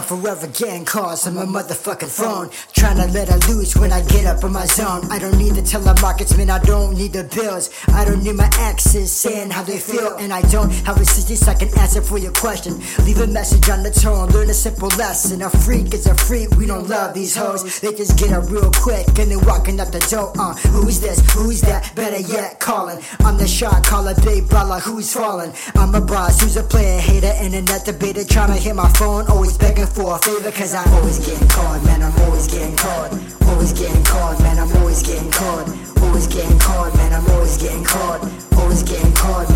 forever getting calls on my motherfucking phone. Trying to let her loose when I get up in my zone. I don't need the telemarkets, man, I don't need the bills. I don't need my exes saying how they feel. And I don't have a 60 second answer for your question. Leave a message on the tone, learn a simple lesson. A freak is a freak, we don't love these hoes. They just get up real quick and they walking up the door. Uh, who's this? Who's that? Better yet, calling. I'm the shot caller, big brother, who's falling? I'm a boss, who's a player, hater, internet debater, trying to hit my phone, always begging for a favor, cause I'm always getting caught, man, I'm always getting caught. Always getting caught, man, I'm always getting caught. Always getting caught, man, I'm always getting caught. Always getting caught,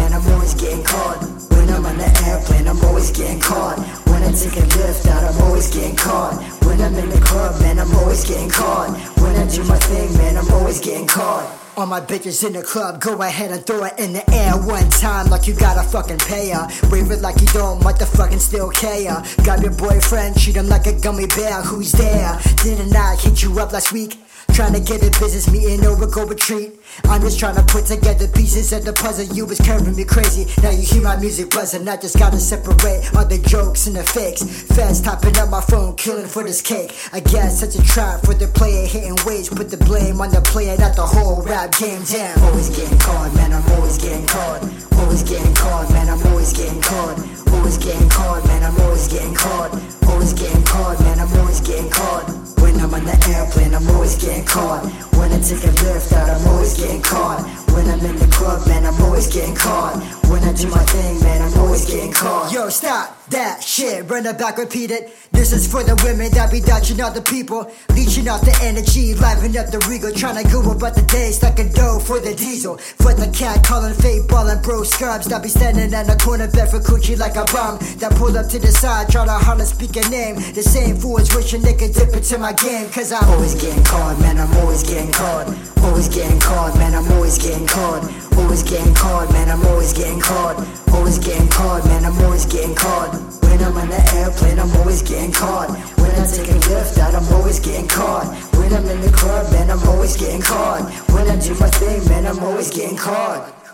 lift out, I'm always getting caught. When I'm in the club, man, I'm always getting caught. When I do my thing, man, I'm always getting caught. All my bitches in the club, go ahead and throw it in the air one time like you gotta fucking pay her. Wave it like you don't, motherfucking still care. Grab your boyfriend, treat him like a gummy bear. Who's there? Didn't I hit you up last week? Trying to get a business meeting over go retreat. I'm just trying to put together pieces of the puzzle. You was curving me crazy. Now you hear my music buzzing. I just gotta separate all the jokes and the fakes. Feds tapping up my phone, killing for this cake. I guess such a trap for the player hitting waves. Put the blame on the player, not the whole rap game jam. Always getting caught, man. I'm always getting caught. I'm always getting caught. When I take a lift out, I'm always getting caught. When I'm in the club, man, I'm always getting caught. When I do my thing, man, I'm always getting caught. Yo, stop that shit, run it back, repeat it. This is for the women that be dodging other people, leeching off the energy, liven up the regal, trying to go about the day, stuck in dough for the diesel. For the cat calling fake ballin' bro scrubs that be standing in the corner bed for coochie like a bum. That pull up to the side, try to holler, speak a name. The same fools wishing they could dip into my game, cause I'm always getting caught, man, I'm always getting caught. Always getting caught, man, I'm always getting caught. Always getting caught, man, I'm always getting caught. Always getting caught, man, I'm always getting caught. When I'm on the airplane, I'm always getting caught. When I take a lift out, I'm always getting caught. When I'm in the club, man, I'm always getting caught. When I do my thing, man, I'm always getting caught.